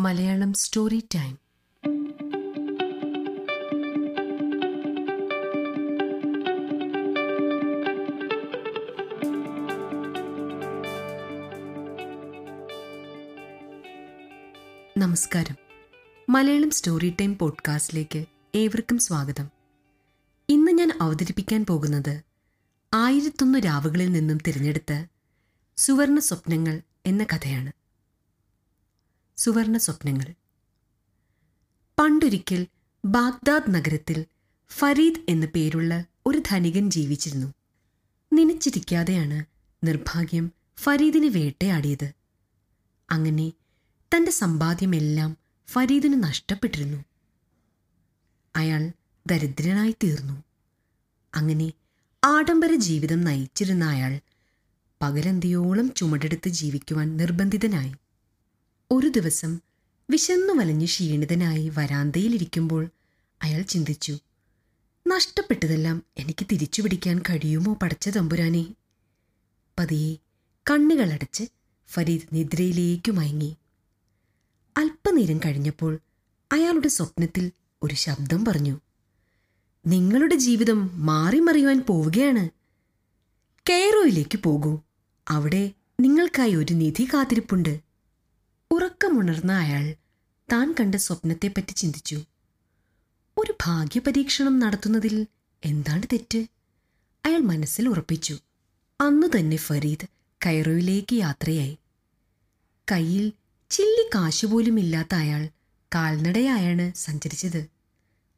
Malayalam story time നമസ്കാരം. Malayalam story time പോഡ്കാസ്റ്റിലേക്ക് ഏവർക്കും സ്വാഗതം. ഇന്ന് ഞാൻ അവതരിപ്പിക്കാൻ പോകുന്നത് ആയിരത്തൊന്ന് രാവുകളിൽ നിന്നും തിരഞ്ഞെടുത്ത സുവർണ സ്വപ്നങ്ങൾ എന്ന കഥയാണ്. സുവർണ സ്വപ്നങ്ങൾ. പണ്ടൊരിക്കൽ ബാഗ്ദാദ് നഗരത്തിൽ ഫരീദ് എന്ന പേരുള്ള ഒരു ധനികൻ ജീവിച്ചിരുന്നു. നനച്ചിരിക്കാതെയാണ് നിർഭാഗ്യം ഫരീദിനെ വേട്ടയാടിയത്. അങ്ങനെ തന്റെ സമ്പാദ്യമെല്ലാം ഫരീദിന് നഷ്ടപ്പെട്ടിരുന്നു. അയാൾ ദരിദ്രനായി തീർന്നു. അങ്ങനെ ആഡംബര ജീവിതം നയിച്ചിരുന്ന അയാൾ പകലന്തിയോളം ചുമടെടുത്ത് ജീവിക്കുവാൻ നിർബന്ധിതനായി. ഒരു ദിവസം വിശന്നു വലഞ്ഞ് ക്ഷീണിതനായി വരാന്തയിലിരിക്കുമ്പോൾ അയാൾ ചിന്തിച്ചു നഷ്ടപ്പെട്ടതെല്ലാം എനിക്ക് തിരിച്ചു പിടിക്കാൻ കഴിയുമോ പടച്ച തമ്പുരാനെ? പതിയെ കണ്ണുകളടച്ച് ഫരീദ് നിദ്രയിലേക്കു മയങ്ങി. അല്പനേരം കഴിഞ്ഞപ്പോൾ അയാളുടെ സ്വപ്നത്തിൽ ഒരു ശബ്ദം പറഞ്ഞു നിങ്ങളുടെ ജീവിതം മാറിമറിയുവാൻ പോവുകയാണ്. കെയറോയിലേക്ക് പോകൂ. അവിടെ നിങ്ങൾക്കായി ഒരു നിധി കാത്തിരിപ്പുണ്ട്. ഉറക്കമുണർന്ന അയാൾ താൻ കണ്ട സ്വപ്നത്തെപ്പറ്റി ചിന്തിച്ചു. ഒരു ഭാഗ്യപരീക്ഷണം നടത്തുന്നതിൽ എന്താണ് തെറ്റ്? അയാൾ മനസ്സിൽ ഉറപ്പിച്ചു. അന്നു തന്നെ ഫരീദ് കൈറോയിലേക്ക് യാത്രയായി. കയ്യിൽ ചില്ലി കാശുപോലും ഇല്ലാത്ത അയാൾ കാൽനടയായാണ് സഞ്ചരിച്ചത്.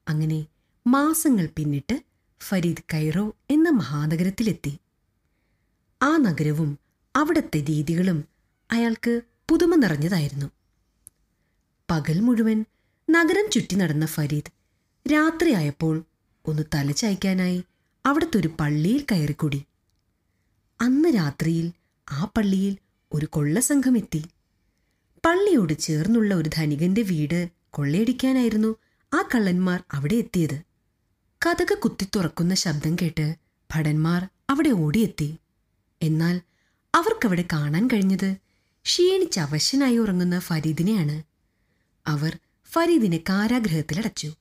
അങ്ങനെ മാസങ്ങൾ പിന്നിട്ട് ഫരീദ് കൈറോ എന്ന മഹാനഗരത്തിലെത്തി. ആ നഗരവും അവിടത്തെ രീതികളും അയാൾക്ക് പുതുമ നിറഞ്ഞതായിരുന്നു. പകൽ മുഴുവൻ നഗരം ചുറ്റി നടന്ന ഫരീദ് രാത്രിയായപ്പോൾ ഒന്ന് തലചായ്ക്കാനായി അവിടുത്തെ ഒരു പള്ളിയിൽ കയറിക്കൂടി. അന്ന് രാത്രിയിൽ ആ പള്ളിയിൽ ഒരു കൊള്ളസംഘം എത്തി പള്ളിയോട് ചേർന്നുള്ള ഒരു ധനികന്റെ വീട് കൊള്ളയടിക്കാനായിരുന്നു ആ കള്ളന്മാർ അവിടെ എത്തിയത്. കഥക കുത്തിത്തുറക്കുന്ന ശബ്ദം കേട്ട് ഭടന്മാർ അവിടെ ഓടിയെത്തി. എന്നാൽ അവർക്കവിടെ കാണാൻ കഴിഞ്ഞത് ക്ഷീണിച്ച് അവശനായി ഉറങ്ങുന്ന ഫരീദിനെയാണ് അവർ ഫരീദിനെ കാരാഗ്രഹത്തിലടച്ചു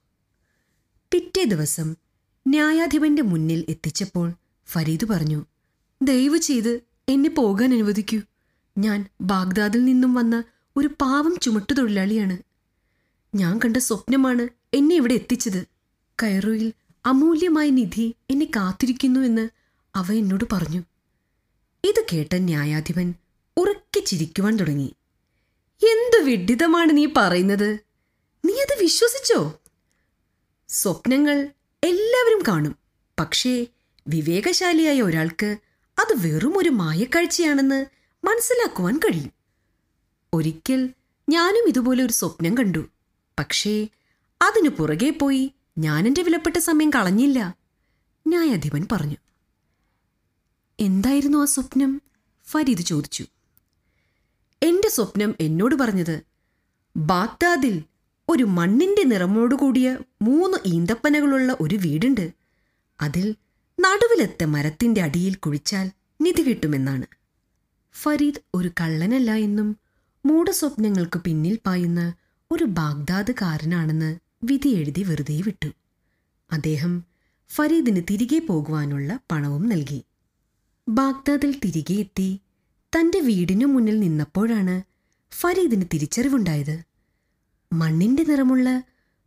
പിറ്റേ ദിവസം ന്യായാധിപന്റെ മുന്നിൽ എത്തിച്ചപ്പോൾ ഫരീദ് പറഞ്ഞു ദയവ് ചെയ്ത് എന്നെ പോകാൻ അനുവദിക്കൂ. ഞാൻ ബാഗ്ദാദിൽ നിന്നും വന്ന ഒരു പാവം ചുമട്ടുതൊഴിലാളിയാണ് ഞാൻ കണ്ട സ്വപ്നമാണ് എന്നെ ഇവിടെ എത്തിച്ചത്. കൈറോയിൽ അമൂല്യമായ നിധി എന്നെ കാത്തിരിക്കുന്നു എന്ന് അവ എന്നോട് പറഞ്ഞു. ഇത് കേട്ട ന്യായാധിപൻ ചിരിക്കുവാൻ തുടങ്ങി. എന്ത് വിഡിതമാണ് നീ പറയുന്നത്? നീ അത് വിശ്വസിച്ചോ? സ്വപ്നങ്ങൾ എല്ലാവരും കാണും. പക്ഷേ വിവേകശാലിയായ ഒരാൾക്ക് അത് വെറും ഒരു മായക്കാഴ്ചയാണെന്ന് മനസ്സിലാക്കുവാൻ കഴിയും. ഒരിക്കൽ ഞാനും ഇതുപോലെ ഒരു സ്വപ്നം കണ്ടു. പക്ഷേ അതിനു പുറകെ പോയി ഞാൻ വിലപ്പെട്ട സമയം കളഞ്ഞില്ല. ന്യായാധിപൻ പറഞ്ഞു. എന്തായിരുന്നു ആ സ്വപ്നം? ഫരീദ് ചോദിച്ചു. സ്വപ്നം എന്നോട് പറഞ്ഞത്. ബാഗ്ദാദിൽ ഒരു മണ്ണിന്റെ നിറമോടുകൂടിയ മൂന്ന് ഈന്തപ്പനകളുള്ള ഒരു വീടുണ്ട്. അതിൽ നടുവിലത്തെ മരത്തിന്റെ അടിയിൽ കുഴിച്ചാൽ നിധി കിട്ടുമെന്നാണ്. ഫരീദ് ഒരു കള്ളനല്ല എന്നും മൂടസ്വപ്നങ്ങൾക്ക് പിന്നിൽ പായുന്ന ഒരു ബാഗ്ദാദുകാരനാണെന്ന് വിധി എഴുതി വെറുതെ വിട്ടു. അദ്ദേഹം ഫരീദിന് തിരികെ പോകുവാനുള്ള പണവും നൽകി. ബാഗ്ദാദിൽ തിരികെ എത്തി തന്റെ വീടിനു മുന്നിൽ നിന്നപ്പോഴാണ് ഫരീദിന് തിരിച്ചറിവുണ്ടായത്. മണ്ണിന്റെ നിറമുള്ള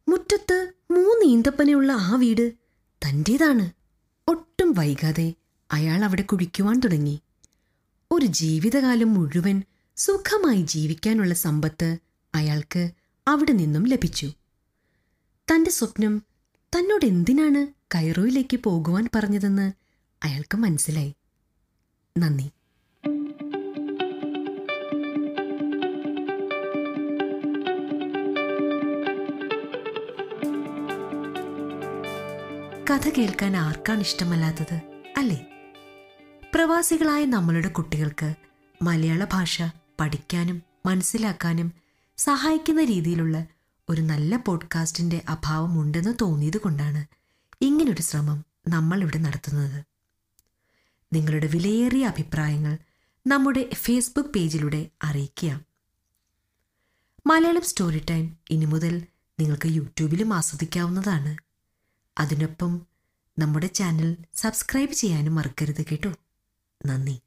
മുറ്റത്ത് മൂന്ന് ഈന്തപ്പനയുള്ള ആ വീട് തന്റേതാണ്. ഒട്ടും വൈകാതെ അയാൾ അവിടെ കുഴിക്കുവാൻ തുടങ്ങി. ഒരു ജീവിതകാലം മുഴുവൻ സുഖമായി ജീവിക്കാനുള്ള സമ്പത്ത് അയാൾക്ക് അവിടെ നിന്നും ലഭിച്ചു. തന്റെ സ്വപ്നം തന്നോട് എന്തിനാണ് കൈറോയിലേക്ക് പോകുവാൻ പറഞ്ഞതെന്ന് അയാൾക്ക് മനസ്സിലായി. നന്ദി. കഥ കേൾക്കാൻ ആർക്കാണ് ഇഷ്ടമല്ലാത്തത് അല്ലേ? പ്രവാസികളായ നമ്മളുടെ കുട്ടികൾക്ക് മലയാള ഭാഷ പഠിക്കാനും മനസ്സിലാക്കാനും സഹായിക്കുന്ന രീതിയിലുള്ള ഒരു നല്ല പോഡ്കാസ്റ്റിന്റെ അഭാവം ഉണ്ടെന്ന് തോന്നിയത് കൊണ്ടാണ് ഇങ്ങനൊരു ശ്രമം നമ്മൾ ഇവിടെ നടത്തുന്നത്. നിങ്ങളുടെ വിലയേറിയ അഭിപ്രായങ്ങൾ നമ്മുടെ ഫേസ്ബുക്ക് പേജിലൂടെ അറിയിക്കുക മലയാളം സ്റ്റോറി ടൈം ഇനി മുതൽ നിങ്ങൾക്ക് യൂട്യൂബിലും ആസ്വദിക്കാവുന്നതാണ്. അതിനൊപ്പം നമ്മുടെ ചാനൽ സബ്സ്ക്രൈബ് ചെയ്യാനും മറക്കരുത് കേട്ടോ. നന്ദി.